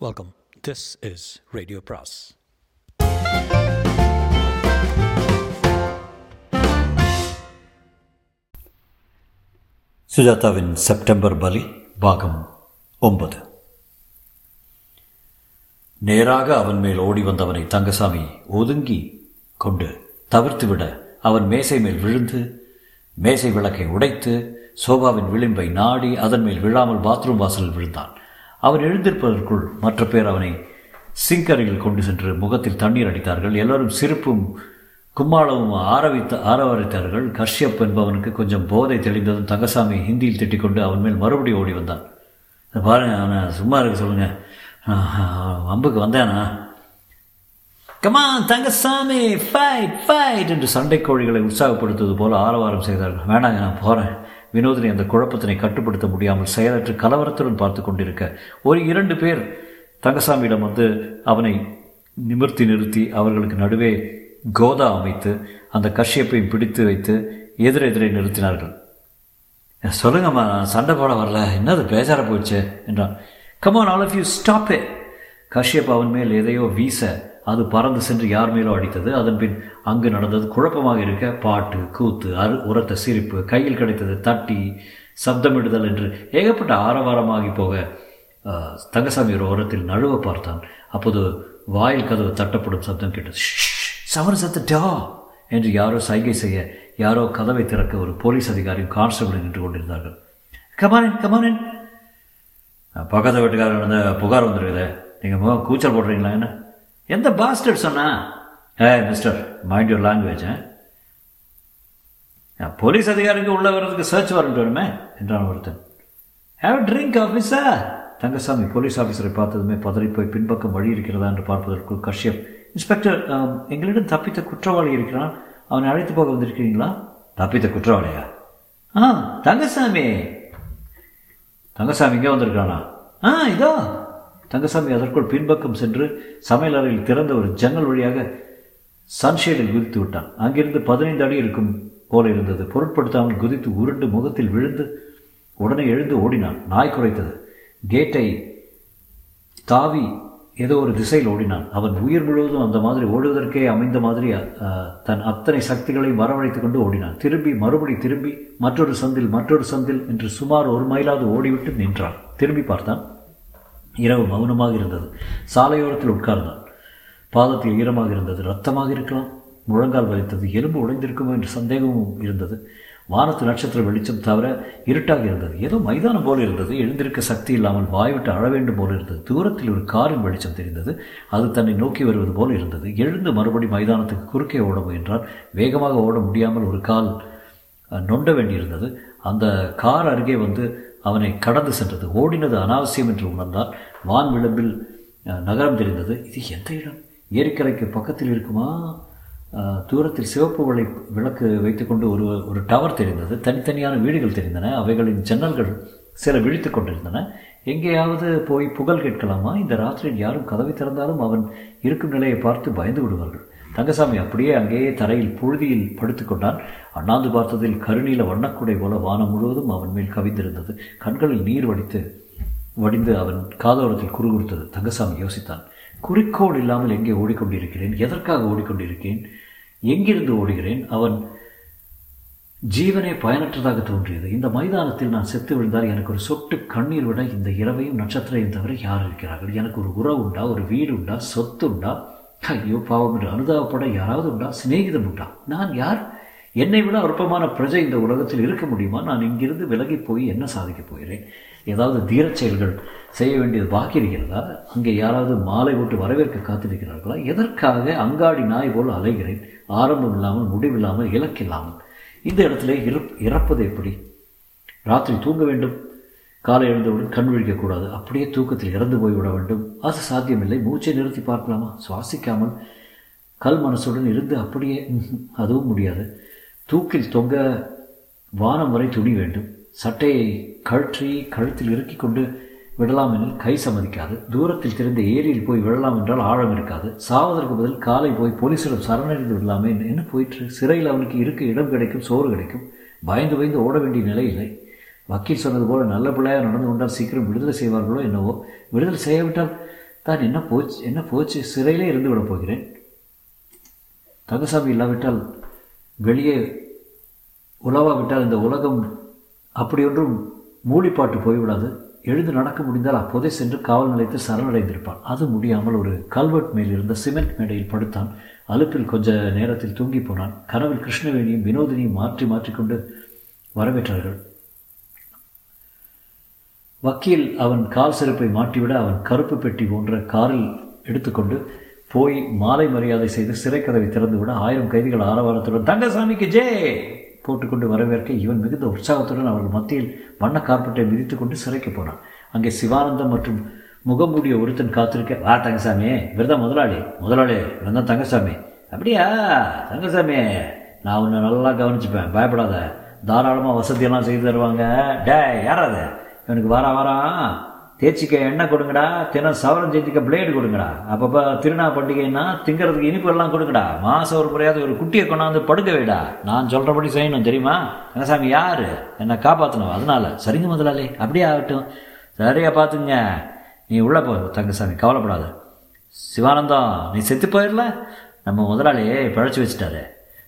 Welcome this is radio பிராஸ் சுஜாதாவின் September பலி பாகம் ஒன்பது. நேராக அவன் மேல் ஓடி வந்தவனை தங்கசாமி ஒதுங்கி கொண்டு தவிர்த்துவிட அவன் மேசை மேல் விழுந்து மேசை விளக்கை உடைத்து சோபாவின் விளிம்பை நாடி அதன் மேல் விழாமல் பாத்ரூம் வாசலில் விழுந்தான். அவன் எழுந்திருப்பதற்குள் மற்ற பேர் அவனை சிங்கரையில் கொண்டு சென்று முகத்தில் தண்ணீர் அடித்தார்கள். எல்லோரும் சிரிப்பும் கும்மாளமும் ஆரவித்த ஆரவரித்தார்கள். கஷ்யப் என்பவனுக்கு கொஞ்சம் போதை தெளிந்ததும் தங்கசாமி ஹிந்தியில் திட்டிக்கொண்டு அவன் மேல் மறுபடியும் ஓடி வந்தான். பாருங்க அவனை சும்மா இருக்க சொல்லுங்க. அம்புக்கு வந்தேனா? Come on Thangasamy fight fight என்று சண்டை கோழிகளை உற்சாகப்படுத்துவது போல ஆரவாரம் செய்தார்கள். வேணாங்க நான் போகிறேன் வினோதினி அந்த குழப்பத்தினை கட்டுப்படுத்த முடியாமல் செயலற்று கலவரத்துடன் பார்த்து கொண்டிருக்க ஒரு இரண்டு பேர் தங்கசாமியிடம் வந்து அவனை நிமிர்த்தி நிறுத்தி அவர்களுக்கு நடுவே கோதா அமைத்து அந்த கஷ்யப்பையும் பிடித்து வைத்து எதிரெதிரே நிறுத்தினார்கள். சொல்லுங்கம்மா நான் சண்டை போட வரல. என்னது பேஜார போயிடுச்சு? என்றான். Come on all of you stop Kashyap அவன் மேல் எதையோ வீச அது பறந்து சென்று யார் மேலோ அடித்தது? அதன் பின் அங்கு நடந்தது குழப்பமாக இருக்க பாட்டு கூத்து அரு உரத்த சிரிப்பு கையில் கிடைத்தது தட்டி சப்தமிடுதல் என்று ஏகப்பட்ட ஆரவாரமாகி போக தங்கசாமி ஒரு ஓரத்தில் நழுவ பார்த்தான். அப்போது வாயில் கதவு தட்டப்படும் சப்தம் கேட்டது. சவன் சத்த என்று யாரோ சைகை செய்ய யாரோ கதவை திறக்க ஒரு போலீஸ் அதிகாரியும் கான்ஸ்டபிளும் நின்று கொண்டிருந்தார்கள். கமானன் கமானன் பக்கத்து வீட்டுக்காரர் வந்து புகார் வந்துருக்குது. நீங்கள் முகம் கூச்சல் போடுறீங்களா என்ன? எந்த பாஸ்டர் சொன்னா? ஏ mister mind your language police அதிகாரிக்கு உள்ள வர்றதுக்கு சர்ச் வாரண்ட் வேணுமே என்றான் ஒருத்தன். Have drink officer Thangasamy police ஆஃபீஸரை பார்த்ததுமே பதறி போய் பின்பக்கம் வழி இருக்கிறதா என்று பார்ப்பதற்குள் கஷ்யப் இன்ஸ்பெக்டர் எங்களிடம் தப்பித்த குற்றவாளி இருக்கிறான். அவனை அழைத்து போக வந்திருக்கிறீங்களா? தப்பித்த குற்றவாளியா? ஆ தங்கசாமி. தங்கசாமி இங்கே வந்திருக்கானா ஆ இதோ. தங்கசாமி அதற்குள் பின்பக்கம் சென்று சமையல் அறையில் திறந்த ஒரு ஜன்னல் வழியாக சன்ஷேடில் குதித்து விட்டான். அங்கிருந்து பதினைந்து அடி இருக்கும் போல இருந்தது. பொருட்படுத்தாமல் குதித்து உருண்டு முகத்தில் விழுந்து உடனே எழுந்து ஓடினான். நாய் குறைத்தது கேட்டை தாவி ஏதோ ஒரு திசையில் ஓடினான். அவன் உயிர் முழுவதும் அந்த மாதிரி ஓடுவதற்கே அமைந்த மாதிரி தன் அத்தனை சக்திகளையும் வரவழைத்து கொண்டு ஓடினான். திரும்பி மறுபடி திரும்பி மற்றொரு சந்தில் மற்றொரு சந்தில் என்று சுமார் ஒரு மைலாவது ஓடிவிட்டு நின்றான். திரும்பி பார்த்தான். இரவு மௌனமாக இருந்தது. சாலையோரத்தில் உட்கார்ந்தான் பாதத்தில் ஈரமாக இருந்தது. ரத்தமாக இருக்கலாம். முழங்கால் வலித்தது. எலும்பு உடைந்திருக்குமோ என்ற சந்தேகமும் இருந்தது. வானத்து நட்சத்திர வெளிச்சம் தவிர இருட்டாக இருந்தது. ஏதோ மைதானம் போல இருந்தது. எழுந்திருக்க சக்தி இல்லாமல் வாய்விட்டு அழ வேண்டும் போல இருந்தது. தூரத்தில் ஒரு காரின் வெளிச்சம் தெரிந்தது. அது தன்னை நோக்கி வருவது போல இருந்தது. எழுந்து மறுபடி மைதானத்துக்கு குறுக்கே ஓட முயன்றால் வேகமாக ஓட முடியாமல் ஒரு கால் நொண்ட வேண்டியிருந்தது. அந்த கார் அருகே வந்து அவனை கடந்து சென்றது. ஓடினது அனாவசியம் என்று உணர்ந்தால் வான் விளம்பில் நகரம் தெரிந்தது. இது எந்த இடம்? ஏரிக்கரைக்கு பக்கத்தில் இருக்குமா? தூரத்தில் சிவப்பு வளை விளக்கு வைத்துக்கொண்டு ஒரு ஒரு டவர் தெரிந்தது. தனித்தனியான வீடுகள் தெரிந்தன. அவைகளின் ஜன்னல்கள் சில விழித்து கொண்டிருந்தன. எங்கேயாவது போய் புகழ் கேட்கலாமா? இந்த ராத்திரியில் யாரும் கதவை திறந்தாலும் அவன் இருக்கும் நிலையை பார்த்து பயந்து விடுவார்கள். தங்கசாமி அப்படியே அங்கேயே தரையில் புழுதியில் படுத்துக்கொண்டான் அண்ணாந்து பார்த்ததில் கருநீல வண்ணக்குடை போல வானம் முழுவதும் அவன் மேல் கவிந்திருந்தது. கண்களில் நீர் வடித்து வடிந்து அவன் காதோரத்தில் குறுகுறுத்தது. தங்கசாமி யோசித்தான். குறிக்கோள் இல்லாமல் எங்கே ஓடிக்கொண்டிருக்கிறேன்? எதற்காக ஓடிக்கொண்டிருக்கிறேன்? எங்கிருந்து ஓடுகிறேன்? அவன் ஜீவனே பயனற்றதாக தோன்றியது. இந்த மைதானத்தில் நான் செத்து விழுந்தால் எனக்கு ஒரு சொட்டு கண்ணீர் விட இந்த இரவையும் நட்சத்திரையும் தவிர யார் இருக்கிறார்கள்? எனக்கு ஒரு உறவு உண்டா? ஒரு வீடு உண்டா? சொத்து உண்டா? ஐயோ பாவம் என்று அனுதாபப்பட யாராவது உண்டா? சிநேகிதம் உண்டா? நான் யார்? என்னை விட அற்பமான பிரஜை இந்த உலகத்தில் இருக்க முடியுமா? நான் இங்கிருந்து விலகி போய் என்ன சாதிக்கப் போகிறேன்? ஏதாவது தீரச் செயல்கள் செய்ய வேண்டியது பாக்கி இருக்கிறதா? அங்கே யாராவது மாலை போட்டு வரவேற்க காத்திருக்கிறார்களா? எதற்காக அங்காடி நாய் போல் அலைகிறேன்? ஆரம்பம் இல்லாமல் முடிவில்லாமல் இலக்கில்லாமல். இந்த இடத்துல இறப்பது எப்படி? ராத்திரி தூங்க வேண்டும். காலை எழுந்தவுடன் கண் விழிக்கக்கூடாது. அப்படியே தூக்கத்தில் இறந்து போய்விட வேண்டும். அது சாத்தியமில்லை. மூச்சை நிறுத்தி பார்க்கலாமா? சுவாசிக்காமல் கல் மனசுடன் இருந்து அப்படியே அதுவும் முடியாது. தூக்கில் தொங்க வானம் வரை துணி வேண்டும். சட்டையை கழற்றி கழுத்தில் இறுக்கி கொண்டு விடலாம் எனில் கை சம்மதிக்காது. தூரத்தில் தெரிந்த ஏரியில் போய் விழலாம் என்றால் ஆழம் இருக்காது. சாவதற்கு பதில் காலை போய் போலீசிடம் சரணடைந்து விடலாமே என்ன போயிற்று. சிறையில் அவனுக்கு இருக்க இடம் கிடைக்கும் சோறு கிடைக்கும். பயந்து பயந்து ஓட வேண்டிய நிலை இல்லை. வக்கீல் சொன்னது போல் நல்ல பிள்ளையாக நடந்து கொண்டால் சீக்கிரம் விடுதலை செய்வார்களோ என்னவோ? விடுதலை செய்யாவிட்டால் தான் என்ன போச்சு? என்ன போச்சு? சிறையிலே இருந்து விடப் போகிறேன். தங்கசாமி இல்லாவிட்டால் வெளியே உலவாவிட்டால் இந்த உலகம் அப்படியொன்றும் மூடிப்பாட்டு போய்விடாது. எழுந்து நடக்க முடிந்தால் அப்போதே சென்று காவல் நிலையத்தில் சரணடைந்திருப்பான். அது முடியாமல் ஒரு கல்வெட் மேல் இருந்த சிமெண்ட் மேடையில் படுத்தான். அலுப்பில் கொஞ்ச நேரத்தில் தூங்கி போனான். கனவில் கிருஷ்ணவேணியும் வினோதினியும் மாற்றி மாற்றிக்கொண்டு வரவேற்றார்கள். வக்கீல் அவன் கால் செருப்பை மாட்டிவிட அவன் கருப்பு பெட்டி போன்ற காரில் எடுத்துக்கொண்டு போய் மாலை மரியாதை செய்து சிறைக்கதவை திறந்துவிட ஆயிரம் கைதிகள் ஆரவாரத்துடன் தங்கசாமிக்கு ஜே! போட்டுக்கொண்டு வரவேற்க இவன் மிகுந்த உற்சாகத்துடன் அவர்கள் மத்தியில் வண்ண கார்பெட்டை மிதித்து கொண்டு சிறைக்கு போனான். அங்கே சிவானந்தம் மற்றும் முகமூடிய ஒருத்தன் காத்திருக்க வா தங்கசாமி இவர்தான் முதலாளி. முதலாளி இவன் தங்கசாமி. அப்படியா? தங்கசாமி நான் உன்னை நல்லா கவனிச்சுப்பேன் பயப்படாத. தாராளமாக வசதியெல்லாம் செய்து தருவாங்க. டே யாராவது இவனுக்கு வாரா வாரம் தேய்ச்சிக்க எண்ணெய் கொடுங்கடா. தினம் சவரம் செஞ்சுக்க பிளேடு கொடுங்கடா. அப்பப்போ திருநா பண்டிகைன்னா திங்கிறதுக்கு இனிப்பு எல்லாம் கொடுங்கடா. மாதம் ஒரு முறையாவது ஒரு குட்டியை கொண்டாந்து படுக்க வைடா. நான் சொல்கிறபடி செய்யணும் தெரியுமா? கனசாமி யார்? என்னை காப்பாற்றணும் அதனால் சரிங்க முதலாளி. அப்படியே ஆகட்டும். சரியாக பார்த்துங்க. நீ உள்ளே போ தங்கசாமி. கவலைப்படாத. சிவானந்தம் நீ செத்து போயிடல? நம்ம முதலாளியே பிழைச்சி வச்சுட்டாரு.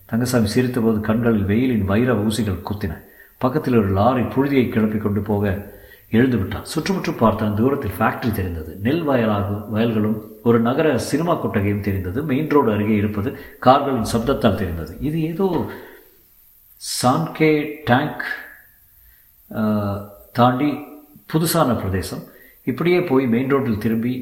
தங்கசாமி சிரித்தபோது கண்களில் வெயிலின் வைர ஊசிகள் குத்தின. பக்கத்தில் ஒரு லாரி புழுதியை கிளப்பி கொண்டு போக எழுந்து விட்டான் சுற்றுமுற்றும் பார்த்தான் தூரத்தில் ஃபேக்டரி தெரிந்தது. நெல் வயலாக வயல்களும் ஒரு நகர சினிமா கொட்டகையும் தெரிந்தது. மெயின் ரோடு அருகே இருப்பது கார்களின் சப்தத்தால் தெரிந்தது. இது ஏதோ சான்கே டேங்க் தாண்டி புதுசான பிரதேசம். இப்படியே போய் மெயின் ரோட்டில் திரும்பி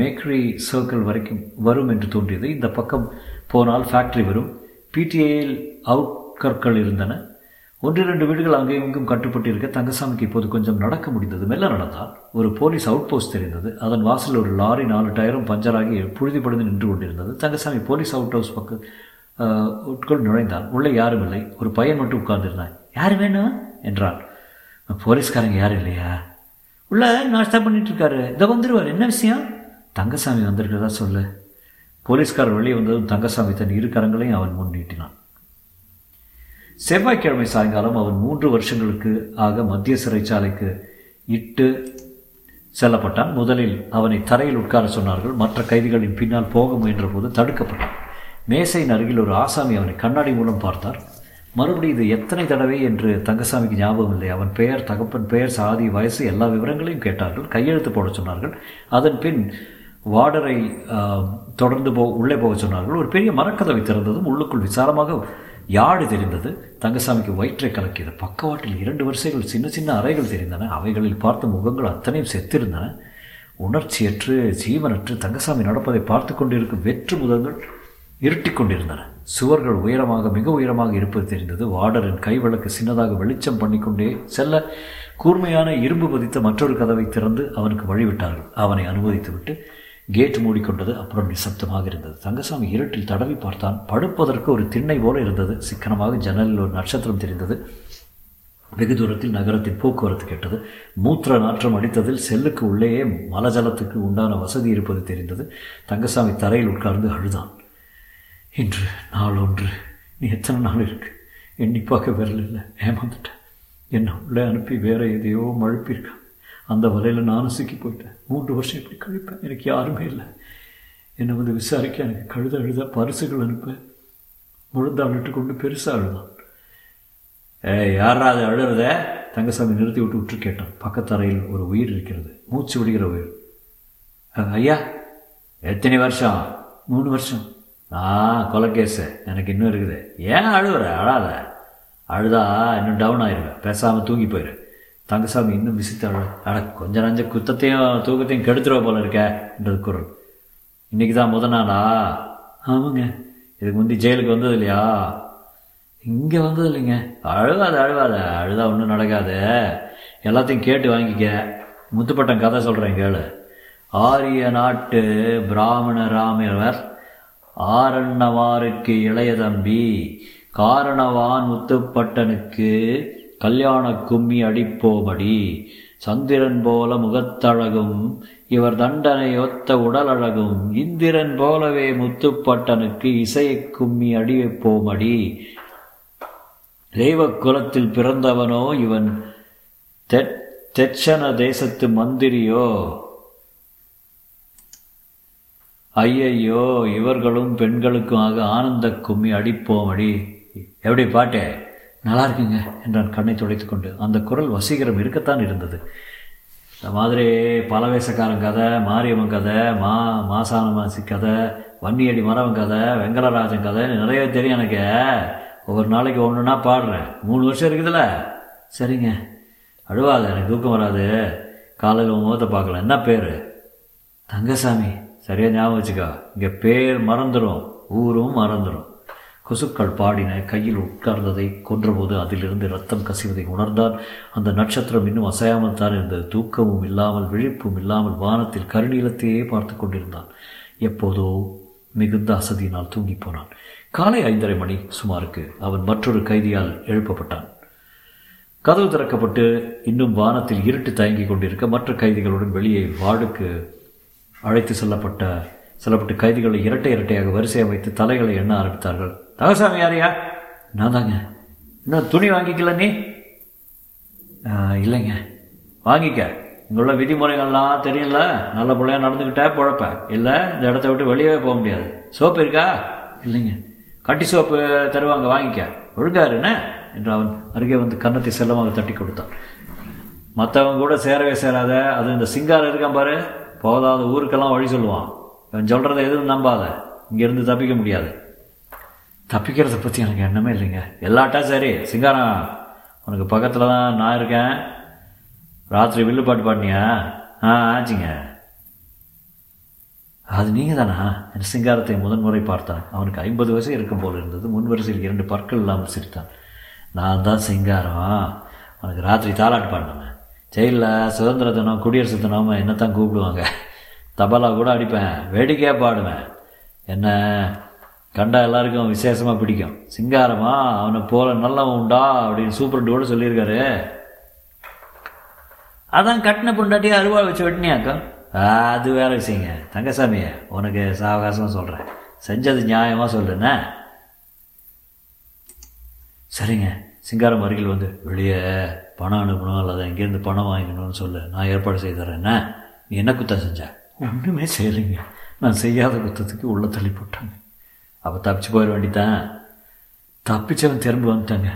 மேக்ரி சர்க்கிள் வரைக்கும் வரும் என்று தோன்றியது. இந்த பக்கம் போனால் ஃபேக்ட்ரி வரும். பிடிஏயில் அவுட்கற்கள் இருந்தன. ஒன்று இரண்டு வீடுகள் அங்கேயும் இங்கும் கட்டுப்பட்டிருக்க தங்கசாமிக்கு இப்போது கொஞ்சம் நடக்க முடிந்தது. மெல்ல நடந்தால் ஒரு போலீஸ் அவுட் போஸ்ட் தெரிந்தது. அதன் வாசலில் ஒரு லாரி நாலு டயரும் பஞ்சராகி புழுதி படுந்து நின்று கொண்டிருந்தது. தங்கசாமி போலீஸ் அவுட் ஹவுஸ் பக்கம் உட்கொள் நுழைந்தான் உள்ளே யாரும் இல்லை. ஒரு பையன் மட்டும் உட்கார்ந்திருந்தான். யார் வேணும் என்றான் போலீஸ்காரங்க யாரும் இல்லையா? உள்ள நாஷ்டா பண்ணிட்டு இருக்காரு இதை வந்துடுவார் என்ன விஷயம்? தங்கசாமி வந்திருக்கிறதா சொல்லு. போலீஸ்காரர் வெளியே வந்ததும் தங்கசாமி தன் இரு கரங்களையும் அவன் முன் நீட்டினான். செவ்வாய்க்கிழமை சாயங்காலம் அவன் மூன்று வருஷங்களுக்கு ஆக மத்திய சிறைச்சாலைக்கு இட்டு செல்லப்பட்டான். முதலில் அவனை தரையில் உட்கார சொன்னார்கள். மற்ற கைதிகளின் பின்னால் போக முயன்றபோது தடுக்கப்பட்டான். மேசையின் அருகில் ஒரு ஆசாமி அவனை கண்ணாடி மூலம் பார்த்தார். மறுபடியும் இது எத்தனை தடவை என்று தங்கசாமிக்கு ஞாபகம் இல்லை. அவன் பெயர் தகப்பன் பெயர் சாதி வயசு எல்லா விவரங்களையும் கேட்டார்கள். கையெழுத்து போட சொன்னார்கள். அதன் பின் வார்டரை தொடர்ந்து போ உள்ளே போக சொன்னார்கள். ஒரு பெரிய மரக்கதவை திறந்ததும் உள்ளுக்குள் விசாரமாக யாடு தெரிந்தது? தங்கசாமிக்கு வயிற்றை கலக்கியது. பக்கவாட்டில் இரண்டு வரிசைகள் சின்ன சின்ன அறைகள் தெரிந்தன. அவைகளில் பார்த்த முகங்கள் அத்தனையும் செத்திருந்தன. உணர்ச்சியற்று ஜீவனற்று தங்கசாமி நடப்பதை பார்த்து கொண்டிருக்கும் வெற்று முதங்கள் இருட்டி கொண்டிருந்தன. சுவர்கள் உயரமாக மிக உயரமாக இருப்பது தெரிந்தது. வார்டரின் கைவிளக்கு சின்னதாக வெளிச்சம் பண்ணிக்கொண்டே செல்ல கூர்மையான இரும்பு பதித்த மற்றொரு கதவை திறந்து அவனுக்கு வழிவிட்டார்கள். அவனை அனுமதித்துவிட்டு கேட் மூடிக்கொண்டது அப்புறம் நிசப்தமாக இருந்தது. தங்கசாமி இருட்டில் தடவி பார்த்தான். படுப்பதற்கு ஒரு திண்ணை போல இருந்தது. சிக்கனமாக ஜன்னலில் ஒரு நட்சத்திரம் தெரிந்தது. வெகு தூரத்தில் நகரத்தின் போக்குவரத்து கேட்டது. மூத்திர நாற்றம் அடித்ததில் செல்லுக்கு உள்ளேயே மலஜலத்துக்கு உண்டான வசதி இருப்பது தெரிந்தது. தங்கசாமி தரையில் உட்கார்ந்து அழுதான். இன்று நாள் ஒன்று. நீ எத்தனை நாள் இருக்கு? எண்ணி பார்க்க விரல் இல்லை. ஏமாந்துட்டேன் என்னை உள்ளே அனுப்பி வேற எதையோ மழுப்பியிருக்கான் அந்த வலையில் நானும் சிக்கி போயிட்டேன். மூன்று வருஷம் இப்படி கழிப்பேன். எனக்கு யாருமே இல்லை. என்னை வந்து விசாரிக்க எனக்கு கழுத அழுத பரிசுகள் அனுப்ப. முழுந்தாளிட்டு கொண்டு பெருசாக அழுதான். ஏ யாரா அது அழுறத? தங்கசாமி நிறுத்தி விட்டு விட்டு கேட்டான். பக்கத்தரையில் ஒரு உயிர் இருக்கிறது. மூச்சு விடுகிற உயிர். ஐயா எத்தனை வருஷம்? மூணு வருஷம். ஆ கொலைக்கேஸு எனக்கு இன்னும் இருக்குது. ஏன் அழுவுற? அழாத. அழுதா இன்னும் டவுன் ஆயிடுவேன் பேசாமல் தூங்கி போயிரு. தங்கசாமி இன்னும் விசித்து அட கொஞ்ச நஞ்ச குத்தத்தையும் தூக்கத்தையும் கெடுத்துருவ போல இருக்க என்றது குரல். இன்னைக்கு தான் முத நாளா? ஆமாங்க. இதுக்கு முந்தி ஜெயிலுக்கு வந்தது இல்லையா? இங்கே வந்தது இல்லைங்க. அழுவாத அழுவாத அழுதா ஒன்றும் நடக்காது. எல்லாத்தையும் கேட்டு வாங்கிக்க. முத்துப்பட்டம் கதை சொல்கிறேன் கேளு. ஆரிய நாட்டு பிராமண ராமவர் ஆரண்ணவாருக்கு இளைய தம்பி காரணவான் முத்துப்பட்டனுக்கு கல்யாண கும்மி அடிப்போமடி சந்திரன் போல முகத்தழகும் இவர் தண்டனை ஒத்த உடலழகும் இந்திரன் போலவே முத்துப்பட்டனுக்கு இசையை கும்மி அடிவைப்போமடி தெய்வ குலத்தில் பிறந்தவனோ இவன் தெச்சன தேசத்து மந்திரியோ? ஐயையோ இவர்களும் பெண்களுக்கும் ஆக ஆனந்த கும்மி அடிப்போம் எப்படி பாட்டே? நல்லா இருக்குங்க என்றான் கண்ணை துடைத்து கொண்டு அந்த குரல் வசீகரம் இருக்கத்தான் இருந்தது. இந்த மாதிரி பலவேசக்காரன் கதை மாரியம்மன் கதை மா மாசானமாசி கதை வன்னியடி மரவன் கதை வெங்கடராஜன் கதை நிறைய தெரியும் எனக்கு. ஒவ்வொரு நாளைக்கு ஒன்றுனா பாடுறேன். மூணு வருஷம் இருக்குதுல்ல. சரிங்க. அழுவாது எனக்கு தூக்கம் வராது. காலையில் முகத்தை பார்க்கலாம் என்ன பேர்? தங்கசாமி. சரியாக ஞாபகம் வச்சுக்கோ. இங்கே பேர் மறந்துடும் ஊரும் மறந்துடும் கொசுக்கள் பாடின கையில் உட்கார்ந்ததை கொன்றபோது அதிலிருந்து ரத்தம் கசிவதை உணர்ந்தான் அந்த நட்சத்திரம் இன்னும் அசையாமல் தான் இருந்தது. தூக்கமும் இல்லாமல் விழிப்பும் இல்லாமல் வானத்தில் கருநீளத்தையே பார்த்து கொண்டிருந்தான். எப்போதோ மிகுந்த அசதியினால் தூங்கி போனான். காலை ஐந்தரை மணி சுமாருக்கு அவன் மற்றொரு கைதியால் எழுப்பப்பட்டான். கதவு திறக்கப்பட்டு இன்னும் வானத்தில் இருட்டு தயங்கிக் கொண்டிருக்க மற்ற கைதிகளுடன் வெளியே வார்டுக்கு அழைத்து செல்லப்பட்ட செல்லப்பட்டு கைதிகளை இரட்டை இரட்டையாக வரிசை அமைத்து தலைகளை எண்ண ஆரம்பித்தார்கள். தகசாமி யாரையா நான் தாங்க இன்னும் துணி வாங்கிக்கல நீ? இல்லைங்க. வாங்கிக்க. இங்குள்ள விதிமுறைகள்லாம் தெரியல நல்ல பிள்ளையா நடந்துக்கிட்டே பொழப்ப. இல்லை இந்த இடத்த விட்டு வெளியே போக முடியாது. சோப்பு இருக்கா? இல்லைங்க. கட்டி சோப்பு தருவாங்க வாங்கிக்க. ஒழுங்காருன்னு என்று அவன் அருகே வந்து கன்னத்தை செல்லமாக தட்டி கொடுத்தான். மற்றவங்க கூட சேரவே சேராத அது இந்த சிங்காரம் இருக்கான் பாரு. போதாத ஊருக்கெல்லாம் வழி சொல்லுவான். இவன் சொல்கிறத எதுவும் நம்பாத. இங்கேருந்து தப்பிக்க முடியாது. தப்பிக்கிறத பற்றி எனக்கு எண்ணமே இல்லைங்க. எல்லாட்டா சரி. சிங்காரம் உனக்கு பக்கத்தில் தான் நான் இருக்கேன். ராத்திரி வில்லு பாட்டு பாடினியா? ஆ ஆச்சுங்க. அது நீங்கள் தானா என் சிங்காரத்தை முதன்முறை பார்த்தான். அவனுக்கு ஐம்பது வயசு இருக்கும் போல் இருந்தது. முன் வரிசையில் இரண்டு பற்கள் இல்லாமல் சிரித்தான். நான் தான் சிங்காரம். உனக்கு ராத்திரி தாலாட்டு பாடினேன் ஜெயிலில் சுதந்திர தினம் குடியரசு தினம் என்னத்தான் கூப்பிடுவாங்க. தபாலா கூட அடிப்பேன். வேடிக்கையாக பாடுவேன். என்ன? கண்டா எல்லாருக்கும் விசேஷமாக பிடிக்கும். சிங்காரமா அவனை போல நல்லவன் உண்டா அப்படின்னு சூப்பர் சொல்லியிருக்காரு. அதான் கட்டின பொண்டாட்டியை அருவாள் வச்சு வெட்டினியாக்கா அது வேற விஷயங்க. தங்கசாமியை உனக்கு சாவகாசமாக சொல்கிறேன் செஞ்சது நியாயமாக சொல்லுண்ணே சரிங்க சிங்காரம் அருகில் வந்து வெளியே பணம் அனுப்பணும் அல்லது எங்கேருந்து பணம் வாங்கிக்கணும்னு சொல்லு. நான் ஏற்பாடு செய்து என்ன? நீ என்ன குத்தம் செஞ்ச? ஒன்றுமே செய்யலைங்க. நான் செய்யாத குத்தத்துக்கு உள்ள தள்ளி போட்டாங்க. அப்போ தப்பிச்சு போயிட வேண்டித்தான் தப்பிச்சவன் திரும்ப வந்துட்டாங்க.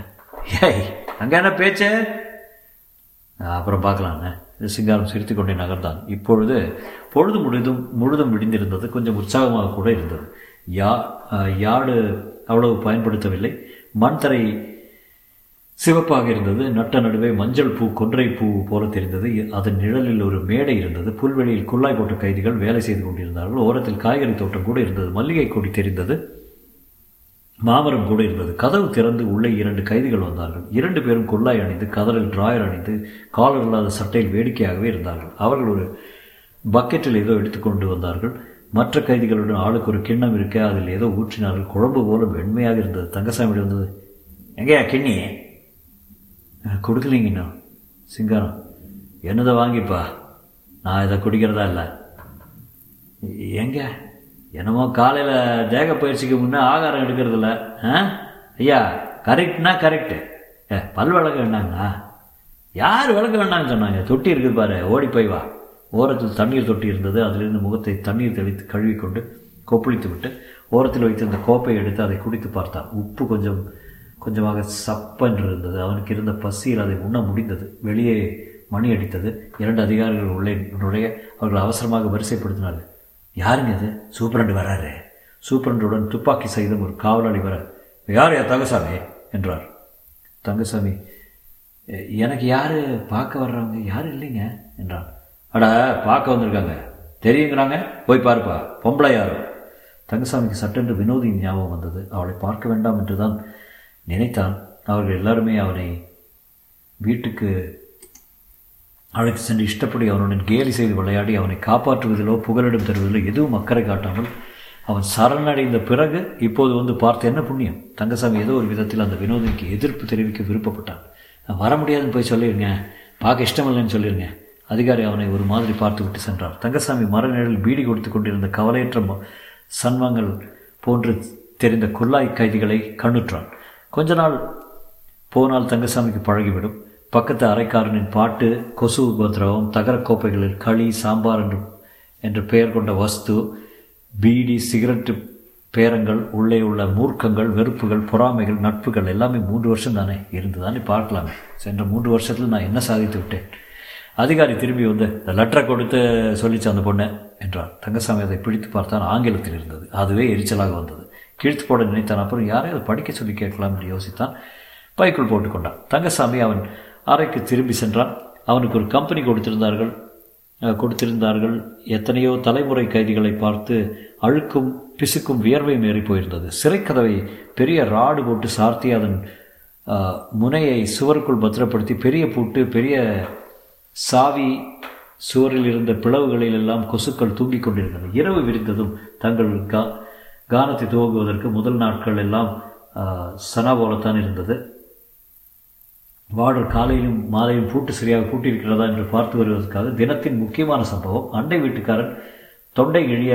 ஏய் அங்கே என்ன பேச்சு? அப்புறம் பார்க்கலாண்ணே சிங்காரம் சிரித்து கொண்டே நகர்ந்தான். இப்பொழுது பொழுது முழுதும் முழுதும் விடிந்திருந்தது கொஞ்சம் உற்சாகமாக கூட இருந்தது. யா யாடு அவ்வளவு பயன்படுத்தவில்லை. மண் தரை சிவப்பாக இருந்தது. நட்ட நடுவே மஞ்சள் பூ கொன்றை பூ போல தெரிந்தது. அதன் நிழலில் ஒரு மேடை இருந்தது. புல்வெளியில் குள்ளாய் போட்ட கைதிகள் வேலை செய்து கொண்டிருந்தார்கள். ஓரத்தில் காய்கறி தோட்டம் கூட இருந்தது. மல்லிகை கொடி தெரிந்தது. மாமரம் கூட இருந்தது. கதவு திறந்து உள்ளே இரண்டு கைதிகள் வந்தார்கள். இரண்டு பேரும் குள்ளாய் அணிந்து கதரில் டிராயர் அணிந்து காலர் இல்லாத சட்டையில் வேடிக்கையாகவே இருந்தார்கள். அவர்கள் ஒரு பக்கெட்டில் ஏதோ எடுத்துக்கொண்டு வந்தார்கள். மற்ற கைதிகளுடன் ஆளுக்கு ஒரு கிண்ணம் இருக்க அதில் ஏதோ ஊற்றினார்கள். குழம்பு போல வெண்மையாக இருந்தது. தங்கசாமி இருந்தது எங்கேயா கிண்ணி? கொடுக்கலீங்கண்ணா இன்னும். சிங்காரம் என்னதை வாங்கிப்பா? நான் இதை குடிக்கிறதா இல்லை? எங்கே? என்னமோ காலையில் தேக பயிற்சிக்கு முன்னே ஆகாரம் எடுக்கிறதில்ல ஆ? ஐயா கரெக்ட்னா கரெக்டு ஏ பல் விளக்க வேண்டாங்களா? யார் விளக்க வேண்டாம்னு சொன்னாங்க? தொட்டி இருக்குது பாரு ஓடி போய் வா. ஓரத்தில் தண்ணீர் தொட்டி இருந்தது. அதிலிருந்து முகத்தை தண்ணீர் தெளித்து கழுவிக்கொண்டு கொப்பளித்து விட்டு ஓரத்தில் வைத்திருந்த கோப்பை எடுத்து அதை குடித்து பார்த்தான். உப்பு கொஞ்சம் கொஞ்சமாக சப்பென்று இருந்தது அவனுக்கு இருந்த பசியில் அதை உண்ண முடிந்தது. வெளியே மணி அடித்தது. இரண்டு அதிகாரிகள் உள்ளே நுழைய அவர்கள் அவசரமாக வரிசைப்படுத்தினார்கள். யாருங்க அது சூப்பரண்டு வராரு. சூப்பரண்டுடன் துப்பாக்கி சகிதம் ஒரு காவலாளி வர யார் யார் தங்கசாமி? என்றார். தங்கசாமி எனக்கு யார் பார்க்க வர்றவங்க யாரும் இல்லைங்க என்றான். அடா பார்க்க வந்திருக்காங்க. தெரியுங்கிறாங்க? போய் பாருப்பா பொம்பளை யாரும் தங்கசாமிக்கு சட்டென்று வினோதியின் ஞாபகம் வந்தது. அவளை பார்க்க வேண்டாம் என்று தான் நினைத்தான். அவர்கள் எல்லாருமே அவனை வீட்டுக்கு அழைத்து சென்று இஷ்டப்படி அவனுடன் கேலி செய்து விளையாடி அவனை காப்பாற்றுவதிலோ புகலிடம் தருவதிலோ எதுவும் அக்கறை காட்டாமல் அவன் சரணடைந்த பிறகு இப்போது வந்து பார்த்து என்ன புண்ணியம்? தங்கசாமி ஏதோ ஒரு விதத்தில் அந்த வினோதிக்கு எதிர்ப்பு தெரிவிக்க விருப்பப்பட்டான். வர முடியாதுன்னு போய் சொல்லிடுங்க பார்க்க இஷ்டமில்லைன்னு சொல்லிடுங்க அதிகாரி அவனை ஒரு மாதிரி பார்த்து விட்டு சென்றார். தங்கசாமி மரநிழல் பீடி கொடுத்து கொண்டிருந்த கவலையற்ற சன்மங்கள் போன்று தெரிந்த குல்லாய் கைதிகளை கண்ணுற்றான். கொஞ்ச நாள் போனால் தங்கசாமிக்கு பழகிவிடும். பக்கத்து அரைக்காரனின் பாட்டு கொசு உபதிரவம் தகரக்கோப்பைகளில் களி சாம்பார் என்று என்று பெயர் கொண்ட வஸ்து பீடி சிகரெட்டு பேரங்கள் உள்ளே உள்ள மூர்க்கங்கள் வெறுப்புகள் பொறாமைகள் நட்புகள் எல்லாமே மூன்று வருஷம் தானே இருந்து தானே பார்க்கலாமே. சென்ற மூன்று வருஷத்தில் நான் என்ன சாதித்து விட்டேன்? அதிகாரி திரும்பி வந்து இந்த லெட்டரை கொடுத்து சொல்லிச்சு அந்த பொண்ணு என்றார். தங்கசாமி அதை பிடித்து பார்த்தான் ஆங்கிலத்தில் இருந்தது. அதுவே எரிச்சலாக வந்தது. கிழித்து போட நினைத்தான். அப்புறம் யாரையும் அதை படிக்க சொல்லி கேட்கலாம் என்று யோசித்தான். பைக்குள் போட்டுக்கொண்டான் தங்கசாமி அவன் அறைக்கு திரும்பி சென்றான். அவனுக்கு ஒரு கம்பெனி கொடுத்திருந்தார்கள். கொடுத்திருந்தார்கள். எத்தனையோ தலைமுறை கைதிகளை பார்த்து அழுக்கும் பிசுக்கும் வியர்வையும் ஏறி போயிருந்தது. சிறைக்கதவை பெரிய ராடு போட்டு சார்த்தி அதன் முனையை சுவருக்குள் பத்திரப்படுத்தி பெரிய பூட்டு பெரிய சாவி சுவரில் இருந்த பிளவுகளில் எல்லாம் கொசுக்கள் தூங்கிக் கொண்டிருந்தன. இரவு விரிந்ததும் தங்கள் கா கானத்தை துவங்குவதற்கு முதல் நாட்கள் எல்லாம் சனா போலத்தான் இருந்தது. வார்டர் காலையிலும் மாலையும் பூட்டு சரியாக பூட்டியிருக்கிறதா என்று பார்த்து வருவதற்காக தினத்தின் முக்கியமான சம்பவம். அண்டை வீட்டுக்காரன் தொண்டை இழிய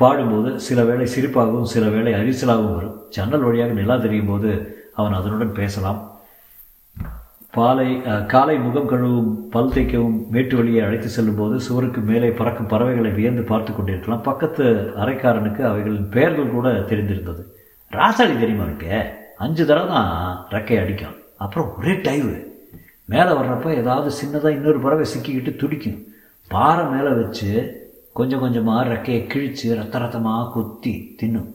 பாடும்போது சில வேளை சிரிப்பாகவும் சில வேளை அரிசலாகவும் வரும். ஜன்னல் வழியாக நிலா தெரியும் போது அவன் அதனுடன் பேசலாம். பாலை காலை முகம் கழுவும் பல் தேய்க்கவும் மேட்டு வழியை அழைத்து செல்லும் போது சுவருக்கு மேலே பறக்கும் பறவைகளை வியந்து பார்த்து கொண்டிருக்கலாம். பக்கத்து அரைக்காரனுக்கு அவைகளின் பெயர்கள் கூட தெரிந்திருந்தது. ராசாளி தெரியுமா இருக்கு அஞ்சு தடவை தான் ரெக்கை அடிக்கும் அப்புறம் ஒரே டைவு மேலே வர்றப்ப ஏதாவது சின்னதாக இன்னொரு பறவை சிக்கிக்கிட்டு துடிக்கும். பாறை மேலே வச்சு கொஞ்சம் கொஞ்சமாக ரெக்கையை கிழித்து ரத்த ரத்தமாக குத்தி தின்னும்.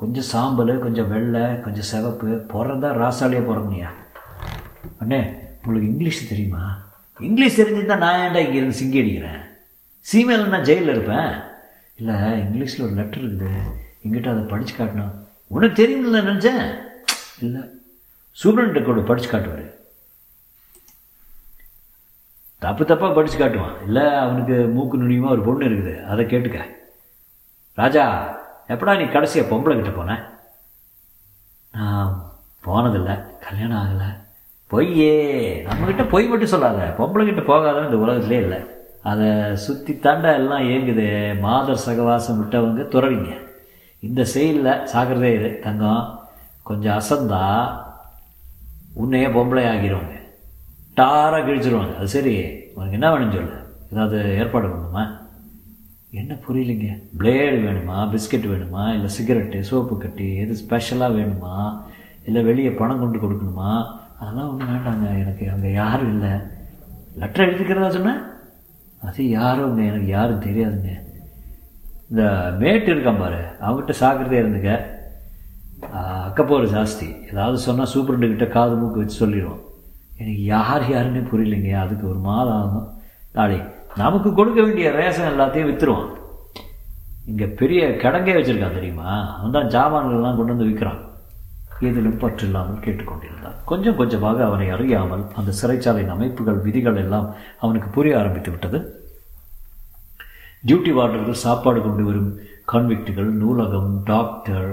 கொஞ்சம் சாம்பல் கொஞ்சம் வெள்ளை கொஞ்சம் சிவப்பு. பிறந்தா ராசாலியாக பிறந்தனியா அண்ணே உங்களுக்கு இங்கிலீஷ் தெரியுமா? இங்கிலீஷ் தெரிஞ்சிருந்தா நான் ஏன்டா இங்கே இருந்து சிங்கி அடிக்கிறேன்? சீமேல நான் ஜெயிலில் இருப்பேன். இல்லை இங்கிலீஷில் ஒரு லெட்டர் இருக்குது. எங்கிட்ட அதை படித்து காட்டணும். உனக்கு தெரியும்ல நினச்சேன். இல்லை சூப்பரண்ட்டை கூட படித்து காட்டுவார். தப்பு தப்பாக படித்து காட்டுவான். இல்லை அவனுக்கு மூக்கு நுனியுமா ஒரு பொண்ணு இருக்குது. அதை கேட்டுக்க. ராஜா எப்படா நீ கடைசியாக பொம்பளை கிட்ட போன? நான் போனதில்லை. கல்யாணம் ஆகலை. பொய்யே. நம்மக்கிட்ட பொய் மட்டும் சொல்லாத. பொம்பளை கிட்ட போகாதன்னு இந்த உலகத்திலே இல்லை. அதை சுற்றி தாண்டா எல்லாம் ஏங்குது. மாதர் சகவாசம் விட்டவங்க துறவிங்க. இந்த செயலில் சாகிறதே இது. தங்கம் கொஞ்சம் அசந்தா. உன்னையே பொம்பளை ஆகிடுவாங்க டாராக கிழிச்சிருவாங்க. அது சரி. உனக்கு என்ன வேணும்னு சொல்லு. ஏதாவது ஏற்பாடு பண்ணுமா? என்ன புரியலைங்க. பிளேடு வேணுமா? பிஸ்கட் வேணுமா? இல்லை சிகரெட்டு சோப்பு கட்டி எது ஸ்பெஷலாக வேணுமா? இல்லை வெளியே பணம் கொண்டு கொடுக்கணுமா? அதெல்லாம் ஒன்றும் வேண்டாங்க. எனக்கு அங்கே யாரும் இல்லை. லெட்டர் எழுதிக்கிறதா சொன்னேன் அது யாரும் எனக்கு யாரும் தெரியாதுங்க. இந்த மேட்டு இருக்கான் பாரு. அவங்ககிட்ட சாக்கிறதே இருந்துங்க அக்கப்போர் ஜாஸ்தி. ஏதாவது சொன்னால் சூப்பரண்டுக்கிட்ட காது மூக்கு வச்சு சொல்லிடுவோம் எனக்கு யார் யாருன்னே புரியலைங்க. அதுக்கு ஒரு மாதம் ஆகும். நாளை நமக்கு கொடுக்க வேண்டிய ரேஷன் எல்லாத்தையும் விற்றுருவான் இங்கே பெரிய கிடங்கே வச்சுருக்கான் தெரியுமா? அவன் தான் ஜாமான்கள்லாம் கொண்டு வந்து விற்கிறான் ஏதிலும் பற்று இல்லாமல் கேட்டுக்கொண்டிருந்தான். கொஞ்சம் கொஞ்சமாக அவனை அறியாமல் அந்த சிறைச்சாலையின் அமைப்புகள் விதிகள் எல்லாம் அவனுக்கு புரிய ஆரம்பித்து விட்டது. டியூட்டி வார்டர்கள் சாப்பாடு கொண்டு வரும் கான்விக்டுகள் நூலகம் டாக்டர்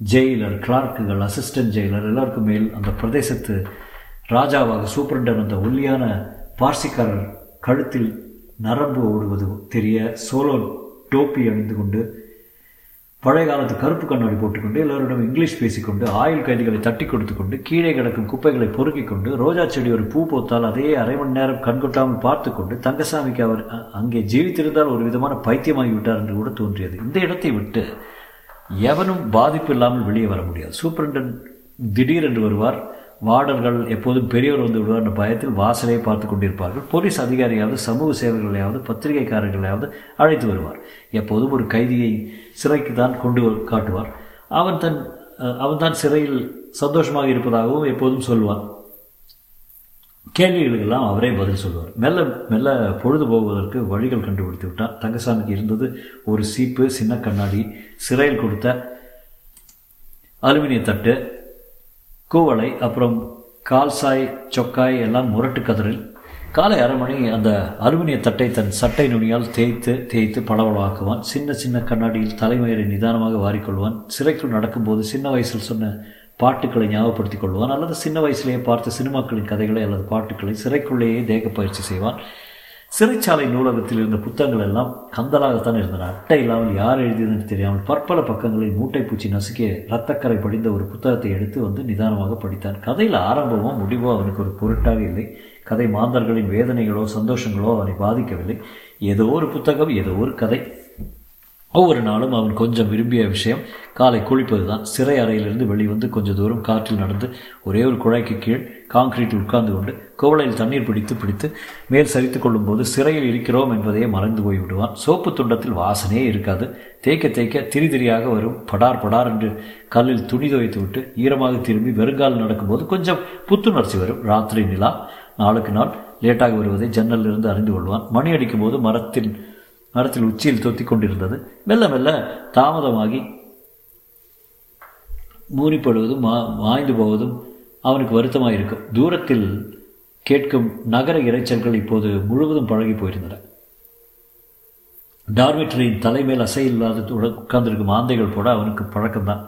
ஜெயிலர் கிளார்க்குகள் அசிஸ்டன்ட் ஜெயிலர் எல்லாருக்கும் மேல் அந்த பிரதேசத்து ராஜாவாக சூப்பரண்டன் அந்த ஒல்லியான பார்சிக்காரர் கழுத்தில் நரம்பு ஓடுவது தெரிய சோலோ டோப்பி அணிந்து கொண்டு பழைய காலத்து கருப்பு கண்ணாடி போட்டுக்கொண்டு எல்லோரிடம் இங்கிலீஷ் பேசிக்கொண்டு ஆயுள் கைதிகளை தட்டி கொடுத்து கொண்டு கீழே கிடக்கும் குப்பைகளை பொறுக்கிக் கொண்டு ரோஜா செடி ஒரு பூ போத்தால் அதையே அரை மணி நேரம் கண்கொட்டாமல் பார்த்து கொண்டு தங்கசாமிக்கு அவர் அங்கே ஜீவித்திருந்தால் ஒரு விதமான பைத்தியமாகி விட்டார் என்று கூட தோன்றியது. இந்த இடத்தை விட்டு எவனும் பாதிப்பு இல்லாமல் வெளியே வர முடியாது. சூப்பரண்டன் திடீரென்று வருவார். வார்டர்கள் எப்போதும் பெரியவர் வந்து விடுவார் என்ற பயத்தில் வாசலை பார்த்து கொண்டிருப்பார்கள். போலீஸ் அதிகாரியாவது சமூக சேவர்களையாவது பத்திரிகைக்காரர்களையாவது அழைத்து வருவார். எப்போதும் ஒரு கைதியை சிறைக்கு தான் கொண்டு காட்டுவார். அவன் தன் அவன் தான் சிறையில் சந்தோஷமாக இருப்பதாகவும் எப்போதும் சொல்வான். கேள்விகளுக்கெல்லாம் அவரே பதில் சொல்வார் மெல்ல மெல்ல பொழுது போவதற்கு வழிகள் கண்டுபிடித்து விட்டார் தங்கசாமிக்கு இருந்தது ஒரு சீப்பு சின்ன கண்ணாடி சிறையில் கொடுத்த அலுமினிய தட்டு கூவளை அப்புறம் கால்சாய் சொக்காய் எல்லாம் முரட்டு கதறில் காலை அரை மணி அந்த அலுமினிய தட்டை தன் சட்டை நுனியால் தேய்த்து தேய்த்து பளபளவாக்குவான் சின்ன சின்ன கண்ணாடியில் தலைமயிரை நிதானமாக வாரிக்கொள்வான். சிறைக்குள் நடக்கும்போது சின்ன வயசில் சொன்ன பாட்டுக்களை ஞாபகப்படுத்திக் கொள்வான் அல்லது சின்ன வயசுலேயே பார்த்த சினிமாக்களின் கதைகளை அல்லது பாட்டுக்களை சிறைக்குள்ளேயே தேக பயிற்சி செய்வான். சிறைச்சாலை நூலகத்தில் இருந்த புத்தகங்கள் எல்லாம் கந்தலாகத்தான் இருந்தன. அட்டை இல்லாமல் யார் எழுதியதுன்னு தெரியாமல் பற்பல பக்கங்களில் மூட்டை பூச்சி நசுக்கிய ரத்தக்கரை படிந்த ஒரு புத்தகத்தை எடுத்து வந்து நிதானமாக படித்தான். கதையில் ஆரம்பமோ முடிவோ அவனுக்கு ஒரு பொருட்டாக இல்லை. கதை மாந்தர்களின் வேதனைகளோ சந்தோஷங்களோ அவனை பாதிக்கவில்லை. ஏதோ ஒரு புத்தகம் ஏதோ ஒரு கதை. ஒவ்வொரு நாளும் அவன் கொஞ்சம் விரும்பிய விஷயம். காலை குளிப்பது தான் சிறை அறையிலிருந்து வெளிவந்து கொஞ்சம் தூரம் காற்றில் நடந்து ஒரே ஒரு குழாய்க்கு கீழ் காங்கிரீட்டில் உட்கார்ந்து கொண்டு குவளையில் தண்ணீர் பிடித்து பிடித்து மேல் சரித்து கொள்ளும்போது சிறையில் இருக்கிறோம் என்பதையே மறந்து போய் விடுவான். சோப்பு துண்டத்தில் வாசனையே இருக்காது. தேய்க்க தேய்க்க திரி திரியாக வரும். படார் படார் என்று கல்லில் துணி துவைத்து விட்டு ஈரமாக திரும்பி வெறுங்கால் நடக்கும்போது கொஞ்சம் புத்துணர்ச்சி வரும். ராத்திரி நிலா. நாளுக்கு நாள் லேட்டாக வருவதை ஜன்னலில் இருந்து அறிந்து கொள்வான். மணி அடிக்கும் போது மரத்தின் மரத்தில் உச்சியில் தொத்தி கொண்டிருந்தது. மெல்ல மெல்ல தாமதமாகி மூறிப்படுவதும் மா மாய்ந்து போவதும் அவனுக்கு வருத்தமாக இருக்கும் தூரத்தில் கேட்கும் நகர இறைச்சல்கள் இப்போது முழுவதும் பழகி போயிருந்தன. டார்மெட்ரியின் தலைமையில் அசையில்லாத உட்கார்ந்திருக்கும் ஆந்தைகள் போட அவனுக்கு பழக்கம்தான்.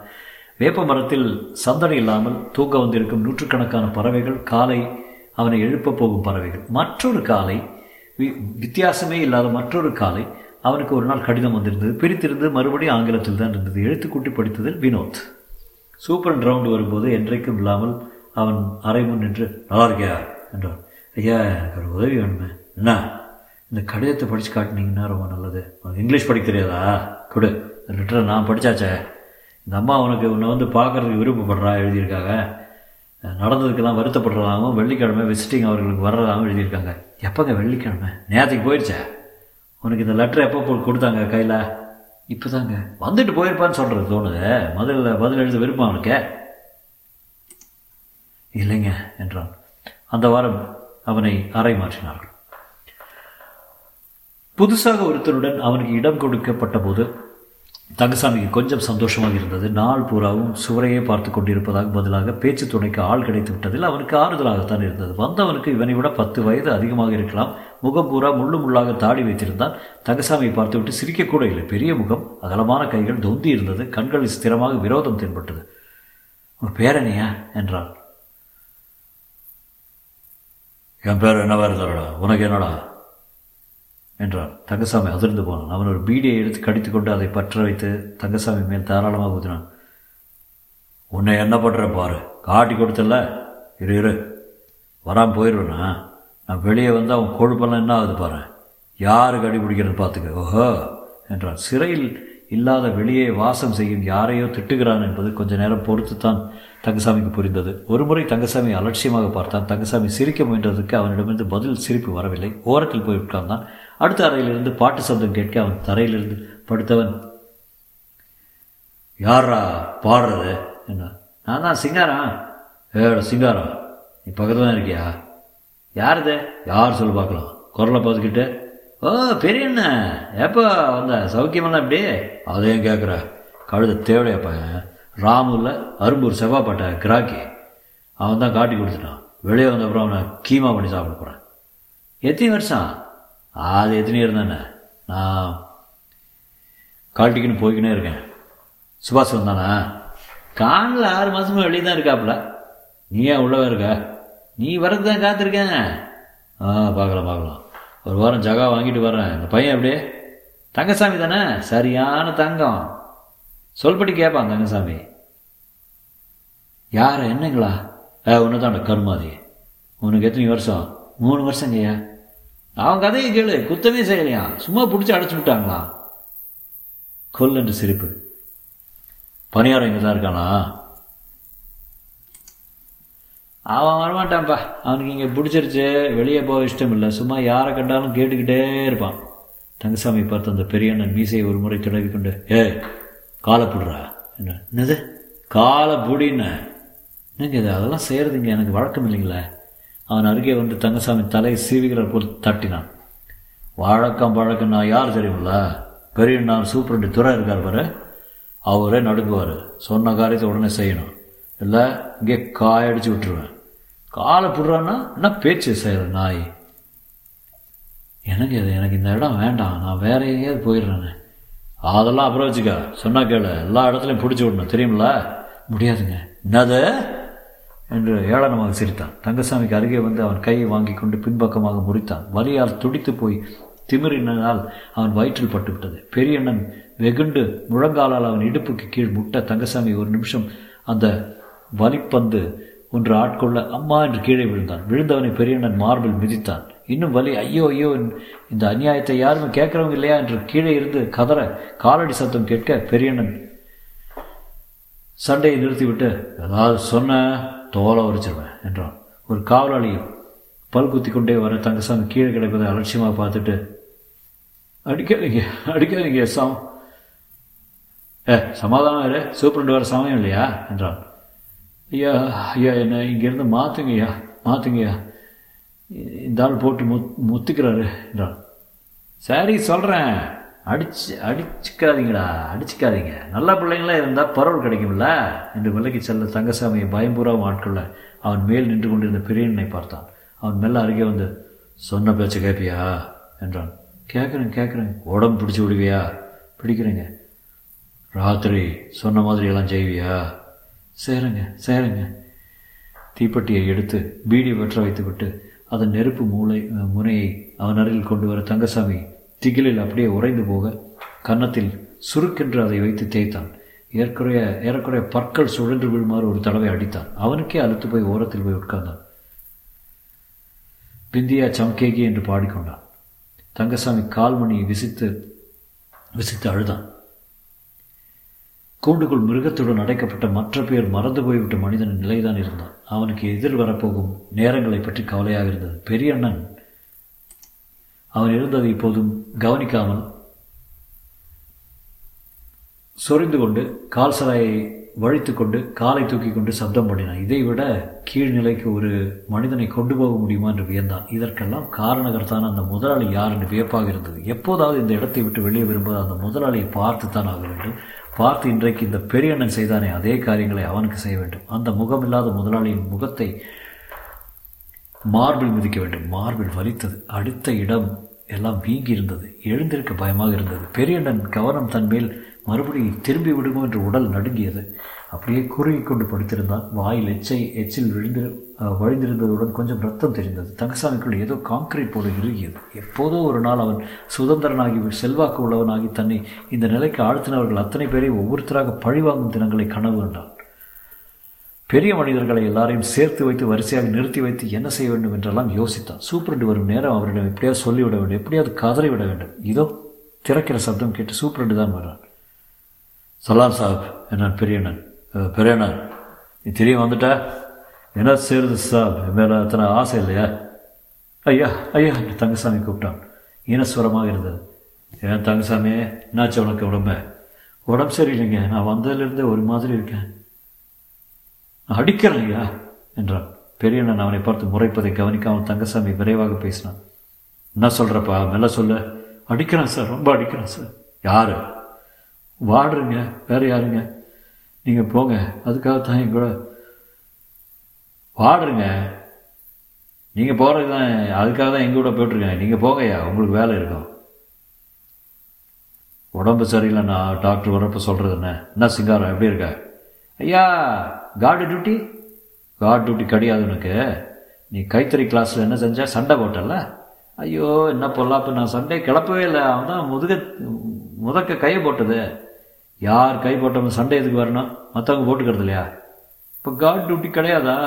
வேப்ப மரத்தில் சந்தடி இல்லாமல் தூங்க வந்திருக்கும் நூற்றுக்கணக்கான பறவைகள் காலை அவனை எழுப்ப போகும் பறவைகள். மற்றொரு காலை வித்தியாசமே இல்லாத மற்றொரு காலை அவனுக்கு ஒரு நாள் கடிதம் வந்திருந்தது. பிரித்திருந்து மறுபடியும் ஆங்கிலத்தில் தான் இருந்தது. எழுத்துக்கூட்டி படித்ததில் வினோத். சூப்பர் ரவுண்டு வரும்போது என்றைக்கும் இல்லாமல் அவன் அரை முன் நின்று நல்லா இருக்கியா? என்றான். ஐயா எனக்கு ஒரு உதவி வேணுமே. என்ன? இந்த கடிதத்தை படித்து காட்டினீங்கன்னா ரொம்ப நல்லது. உனக்கு இங்கிலீஷ் படிக்க தெரியாதா? கொடு. லிட்டரை நான் படித்தாச்சே இந்த அம்மா உனக்கு உன்னை வந்து பார்க்குறதுக்கு விருப்பப்படுறா எழுதியிருக்காங்க நடந்ததுக்கெல்லாம் வருத்தப்படுறதாகவும் வெள்ளிக்கிழமை விசிட்டிங் அவர்களுக்கு வர்றதாகவும் எழுதியிருக்காங்க. எப்போங்க வெள்ளிக்கிழமை? நேரத்துக்கு போயிடுச்சே? உனக்கு இந்த லெட்டர் எப்போ போட்டு கொடுத்தாங்க கையில்? இப்போ தாங்க வந்துட்டு போயிருப்பான்னு சொல்கிறது தோணுது. முதல்ல பதில் எழுத விருப்பம் அவனுக்கு? இல்லைங்க என்றான். அந்த வாரம் அவனை அறை மாற்றினார்கள். புதுசாக ஒருத்தருடன் அவனுக்கு இடம் கொடுக்கப்பட்ட போது தங்கசாமிக்கு கொஞ்சம் சந்தோஷமாக இருந்தது. நாள் பூராவும் சுவரையே பார்த்து கொண்டிருப்பதாக பதிலாக பேச்சு துணைக்கு ஆள் கிடைத்து விட்டதில் அவனுக்கு ஆறுதலாகத்தான் இருந்தது. வந்தவனுக்கு இவனை விட பத்து வயது அதிகமாக இருக்கலாம். முகம் பூரா முள்ளு முள்ளாக தாடி வைத்திருந்தான். தங்கசாமியை பார்த்துவிட்டு சிரிக்கக்கூட இல்லை. பெரிய முகம் அகலமான கைகள் தொந்தி இருந்தது. கண்களில் ஸ்திரமாக விரோதம் தென்பட்டது. உன் பேரனையா என்றான் என் பேர் என்ன வேறு தரடா உனக்கு என்னடா? என்றான். தங்கசாமி அதிர்ந்து போனான். அவன் ஒரு பீடியை எடுத்து கடித்து கொண்டு அதை பற்ற வைத்து தங்கசாமி மேல் தாராளமாக ஊதினான். உன்னை என்ன பண்ணுற பாரு. காட்டி கொடுத்தல இரு இரு. வராமல் போயிடுவேண்ணா நான் வெளியே வந்து அவன் கொழுப்பெல்லாம் என்ன ஆகுது பாரு. யாருக்கு அடி பிடிக்கிறது பார்த்துக்க. ஓஹோ என்றான். சிறையில் இல்லாத வெளியே வாசம் செய்யும் யாரையோ திட்டுகிறான் என்பது கொஞ்ச நேரம் பொறுத்து தான் தங்கசாமிக்கு புரிந்தது. ஒருமுறை தங்கசாமி அலட்சியமாக பார்த்தான். தங்கசாமி சிரிக்க முயன்றதுக்கு அவனிடமிருந்து பதில் சிரிப்பு வரவில்லை. ஓரத்தில் போய் உட்கார்ந்தான். அடுத்த அறையிலிருந்து பாட்டு சப்தம் கேட்க அவன் தரையிலிருந்து படுத்தவன் யாரா பாடுறது? என்ன நான் தான் சிங்காரம். ஏட சிங்காரம் நீ பக்கத்தில் தான் இருக்கியா? யாருது யார் சொல்லு பார்க்கலாம். குரலை பார்த்துக்கிட்டு ஓ பெரிய என்ன எப்போ வந்த? சௌக்கியமெல்லாம் எப்படி? அதையும் கேட்குற கழுத தேவையாப்பா ராமுல அரும்பூர் செவ்வாப்பட்ட கிராக்கி. அவன் தான் காட்டி கொடுத்துட்டான். வெளியே வந்த அப்புறம் அவனை கீமா பண்ணி சாப்பிட போகிறேன் எத்தனை வருஷம்? அது எத்தனை இருந்தானே? நான் கால்டிக்குன்னு போய்கினே இருக்கேன். சுபாஷ் வந்தானா? காணில் ஆறு மாதமாக வெளியே தான் இருக்காப்புல. நீ ஏன் உள்ளவே இருக்க? நீ வரது தான் காத்திருக்கேன். ஆ பார்க்கலாம் பார்க்கலாம். ஒரு வாரம் ஜகா வாங்கிட்டு வரேன் இந்த பையன் அப்படியே தங்கசாமி தானே? சரியான தங்கம். சொல்படி கேட்பான் தங்கசாமி. யார் என்னங்களா? ஆ ஒன்று தான் கருமாதி. உனக்கு எத்தனை வருஷம்? மூணு வருஷங்கய்யா? அவன் கதையை கேளு. குத்தமே செய்யலையா? சும்மா பிடிச்சி அடைச்சி விட்டாங்களா? கொல் என்று சிரிப்பு. பணியாரம் இங்கே தான் இருக்கானா? அவன் வரமாட்டான்ப்பா. அவனுக்கு இங்கே பிடிச்சிருச்சு. வெளியே போக இஷ்டம் இல்லை சும்மா யாரை கண்டாலும் கேட்டுக்கிட்டே இருப்பான். தங்கசாமி பார்த்து அந்த பெரியண்ணன் மீசையை ஒரு முறை தடவி கொண்டு ஏ காலை புடுறா? என்ன என்னது? காலை புடின்னு. என்னங்க இது? அதெல்லாம் செய்கிறதுங்க எனக்கு வழக்கம் இல்லைங்களே. அவன் அருகே வந்து தங்கசாமி தலையை சீவிகிற போல் தட்டினான். வழக்கம் பழக்கம் நான் யார் தெரியுங்களா பெரிய நான் சூப்பரண்டு துறை இருக்கார் பாரு. அவரே நடுங்குவார். சொன்ன காரியத்தை உடனே செய்யணும். இல்லை இங்கே காயடிச்சு விட்டுருவேன். காலை புடுறான்னா என்ன பேச்சு செய்கிற நாய்? எனக்கு இது? எனக்கு இந்த இடம் வேண்டாம். நான் வேற எங்கேயாவது போயிடுறேன்னு அதெல்லாம் அப்புறம் வச்சுக்கா. சொன்னா கேளு. எல்லா இடத்துலையும் பிடிச்சி விடணும். தெரியுமில முடியாதுங்க. என்னது? என்று ஏளனமாக சிரித்தான். தங்கசாமிக்கு அருகே வந்து அவன் கையை வாங்கி கொண்டு பின்பக்கமாக முறித்தான். வலியால் துடித்து போய் திமிரினால் அவன் வயிற்றில் பட்டுவிட்டது. பெரியண்ணன் வெகுண்டு முழங்காலால் அவன் இடுப்புக்கு கீழ் முட்ட தங்கசாமி ஒரு நிமிஷம் அந்த வலிப்பந்து ஒன்று ஆட்கொள்ள அம்மா என்று கீழே விழுந்தான். விழுந்தவனை பெரியண்ணன் மார்பில் மிதித்தான். இன்னும் வலி ஐயோ ஐயோ இந்த அநியாயத்தை யாருமே கேட்குறவங்க இல்லையா? என்று கீழே இருந்து கதற காலடி சத்தம் கேட்க பெரியண்ணன் சண்டையை நிறுத்திவிட்டு ஏதாவது சொன்ன தோலை உரைச்சிருவேன் என்றான். ஒரு காவலாளியும் பல் குத்தி கொண்டே வர தங்கசாமி கீழே கிடப்பதை அலட்சியமாக பார்த்துட்டு அடிக்காதீங்க அடிக்காதீங்க சாம் ஏ சமாதானம் இரு சூப்பரண்டு வர சமயம் இல்லையா? என்றான். ஐயா ஐயா என்னை இங்கேருந்து மாற்றுங்கய்யா மாற்றுங்கய்யா இந்த ஆள் போட்டு முத் முத்துக்கிறாரு என்றான். சரி சொல்கிறேன் அடிச்சு அடிச்சுக்காதீங்களா அடிச்சுக்காதீங்க. நல்ல பிள்ளைங்களாம் இருந்தால் பரவல் கிடைக்கும்ல? என்று விலகி செல்ல தங்கசாமியை பயம்பூராவும் ஆட்கொள்ள அவன் மேல் நின்று கொண்டிருந்த பிரியனை பார்த்தான். அவன் மெல்ல அருகே வந்து சொன்ன பேச்சு கேட்பியா என்றான். கேட்குறேன் கேட்குறேன் உடம்பு பிடிச்சி விடுவியா? பிடிக்கிறேங்க. ராத்திரி சொன்ன மாதிரி எல்லாம் செய்வியா? சேருங்க சேருங்க. தீப்பெட்டியை எடுத்து பீடி வெற்ற வைத்துவிட்டு அதன் நெருப்பு மூளை முனையை அவன் அருகில் கொண்டு வர தங்கசாமி திகிலில் அப்படியே உறைந்து போக கன்னத்தில் சுருக்கென்று அதை வைத்து தேய்த்தான். ஏற்குறைய ஏறக்குறைய பற்கள் சுழன்று விழுமாறு ஒரு தடவை அடித்தான். அவனுக்கே அழுத்து போய் ஓரத்தில் போய் உட்கார்ந்தான். பிந்தியா சம்கேகி என்று பாடிக்கொண்டான். தங்கசாமி கால்மணி விசித்து விசித்து அழுதான். கூண்டுக்குள் மிருகத்துடன் அடைக்கப்பட்ட மற்ற பேர் மறந்து போய்விட்ட மனிதன் நிலைதான் இருந்தான். அவனுக்கு எதிர் வரப்போகும் நேரங்களை பற்றி கவலையாக இருந்தது. பெரிய அண்ணன் அவன் இருந்ததை இப்போதும் கவனிக்காமல் சொரிந்து கொண்டு கால் சலாயை வழித்து கொண்டு காலை தூக்கி கொண்டு சப்தம் பண்ணினான். இதை விட கீழ்நிலைக்கு ஒரு மனிதனை கொண்டு போக முடியுமா என்று வியந்தான். இதற்கெல்லாம் காரணகர்த்தான அந்த முதலாளி யார் என்று வியப்பாக இருந்தது. எப்போதாவது இந்த இடத்தை விட்டு வெளியே வரும்போது அந்த முதலாளியை பார்த்துத்தான் ஆக வேண்டும். பார்த்து இன்றைக்கு இந்த பெரியண்ணன் செய்தானே அதே காரியங்களை அவனுக்கு செய்ய வேண்டும். அந்த முகமில்லாத முதலாளியின் முகத்தை மார்பில் மிதிக்க வேண்டும். மார்பில் வலித்தது. அடுத்த இடம் எல்லாம் வீங்கி இருந்தது எழுந்திருக்க பயமாக இருந்தது. பெரியண்ணன் கவனம் தன்மேல் மறுபடியும் திரும்பி விடுமோ என்று உடல் நடுங்கியது. அப்படியே குறுகி கொண்டு படுத்திருந்தான். வாயில் எச்சை எச்சில் விழுந்து வழிந்திருந்ததுடன் கொஞ்சம் ரத்தம் தெரிந்தது. தங்கசாமிக்குள் ஏதோ காங்கிரீட் போல இறுகியது. எப்போதோ ஒரு நாள் அவன் சுதந்திரனாகி செல்வாக்கு உள்ளவனாகி தன்னை இந்த நிலைக்கு ஆழ்த்தினவர்கள் அத்தனை பேரை ஒவ்வொருத்தராக பழிவாங்கும் தினங்களை கனவு கண்டான். பெரிய மனிதர்களை எல்லாரையும் சேர்த்து வைத்து வரிசையாக நிறுத்தி வைத்து என்ன செய்ய வேண்டும் என்றெல்லாம் யோசித்தான். சூப்பரண்டு வரும் நேரம் அவரிடம் எப்படியாவது சொல்லிவிட வேண்டும் எப்படியாவது கதறி விட வேண்டும். இதோ திறக்கிற சப்தம் கேட்டு சூப்பரண்டு தான் வர்றான் சலாம் சாப் என்னான் பெரியண்ணன். பெரியண்ணன் நீ தெரிய வந்துட்டா? என்ன சேருது சாப்? என் மேலே அத்தனை ஆசை இல்லையா? ஐயா ஐயா என்று தங்கசாமி கூப்பிட்டான். ஈனஸ்வரமாக இருந்தது. ஏன் தங்கசாமி என்னாச்சு உனக்கு உடம்ப? உடம்பு சரியில்லைங்க. நான் வந்ததுலேருந்தே ஒரு மாதிரி இருக்கேன். அடிக்கிறேன் ஐயா என்றான். பெரியண்ணன் அவனை பார்த்து முறைப்பதை கவனிக்காமல் தங்கசாமி விரைவாக பேசினான். என்ன சொல்கிறப்பா மெல்ல சொல்ல. அடிக்கிறான் சார் ரொம்ப அடிக்கிறான் சார். யார்? வாடுறீங்க. வேறு யாருங்க? நீங்கள் போங்க. அதுக்காக தான் என் கூட வாடுறீங்க. நீங்கள் போகிறது தான் அதுக்காக தான் எங்கள் கூட போயிட்டுருக்கேன். நீங்கள் போங்கய்யா. உங்களுக்கு வேலை இருக்கும். உடம்பு சரியில்லை நான் டாக்டர் வரப்போ சொல்கிறது என்ன? என்ன சிங்காரம்? எப்படி இருக்க? ஐயா கார்டு டியூட்டி கார்டு டியூட்டி கிடையாது உனக்கு. நீ கைத்தறி கிளாஸில் என்ன செஞ்ச? சண்டை போட்டல ஐயோ என்ன பொல்லாப்பு. நான் சண்டே கிளப்பவே இல்லை. அவன் தான் முதுக முதக்க கையை போட்டது. யார் கை போட்டவங்க சண்டை எதுக்கு வரணும்? மற்றவங்க போட்டுக்கிறது இல்லையா? இப்போ கார்டு டியூட்டி கிடையாதா?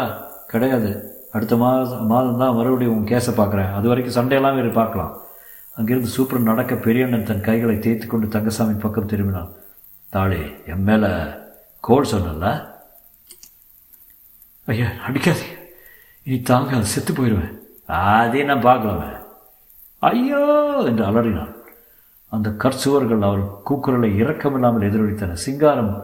கிடையாது. அடுத்த மாதம் மாதம் தான் மறுபடியும் உன் கேஸை பார்க்குறேன். அது வரைக்கும் சண்டையெல்லாம் வேறு பார்க்கலாம். அங்கிருந்து சூப்பர் நடக்க பெரியண்ணன் தன் கைகளை தேய்த்து கொண்டு தங்கசாமி பக்கம் திரும்பினான். தாளி என் மேலே கோல் சொன்னல ஐயா அடிக்காதே இனி தாங்க செத்து போயிடுவேன் அதே நான் பார்க்கலாமே ஐயோ என்று அலறினான் அந்த கற்சுவர்கள் அவர் கூக்குரலை இரக்கமில்லாமல் எதிரொலித்தன சிங்காரம்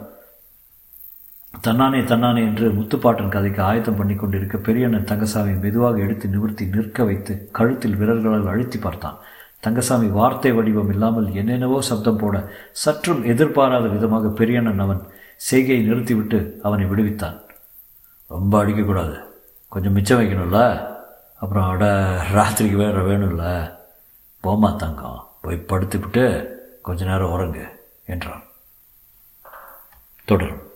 தன்னானே தன்னானே என்று முத்துப்பாட்டன் கதைக்கு ஆயத்தம் பண்ணி கொண்டிருக்க பெரியண்ணன் தங்கசாமி மெதுவாக எடுத்து நிமிர்த்தி நிற்க வைத்து கழுத்தில் விரல்களால் அழுத்தி பார்த்தான் தங்கசாமி வார்த்தை வடிவம் இல்லாமல் என்னென்னவோ சப்தம் போட சற்றும் எதிர்பாராத விதமாக பெரியண்ணன் அவன் செய்கையை நிறுத்திவிட்டு அவனை விடுவித்தான் ரொம்ப அடிக்கக்கூடாது. கொஞ்சம் மிச்சம் வைக்கணும்ல? அப்புறம் அட ராத்திரிக்கு வேற வேணும்ல? போமா தங்கம். போய் படுத்துக்கிட்டு கொஞ்ச நேரம் உறங்கு என்றான். தொடரும்.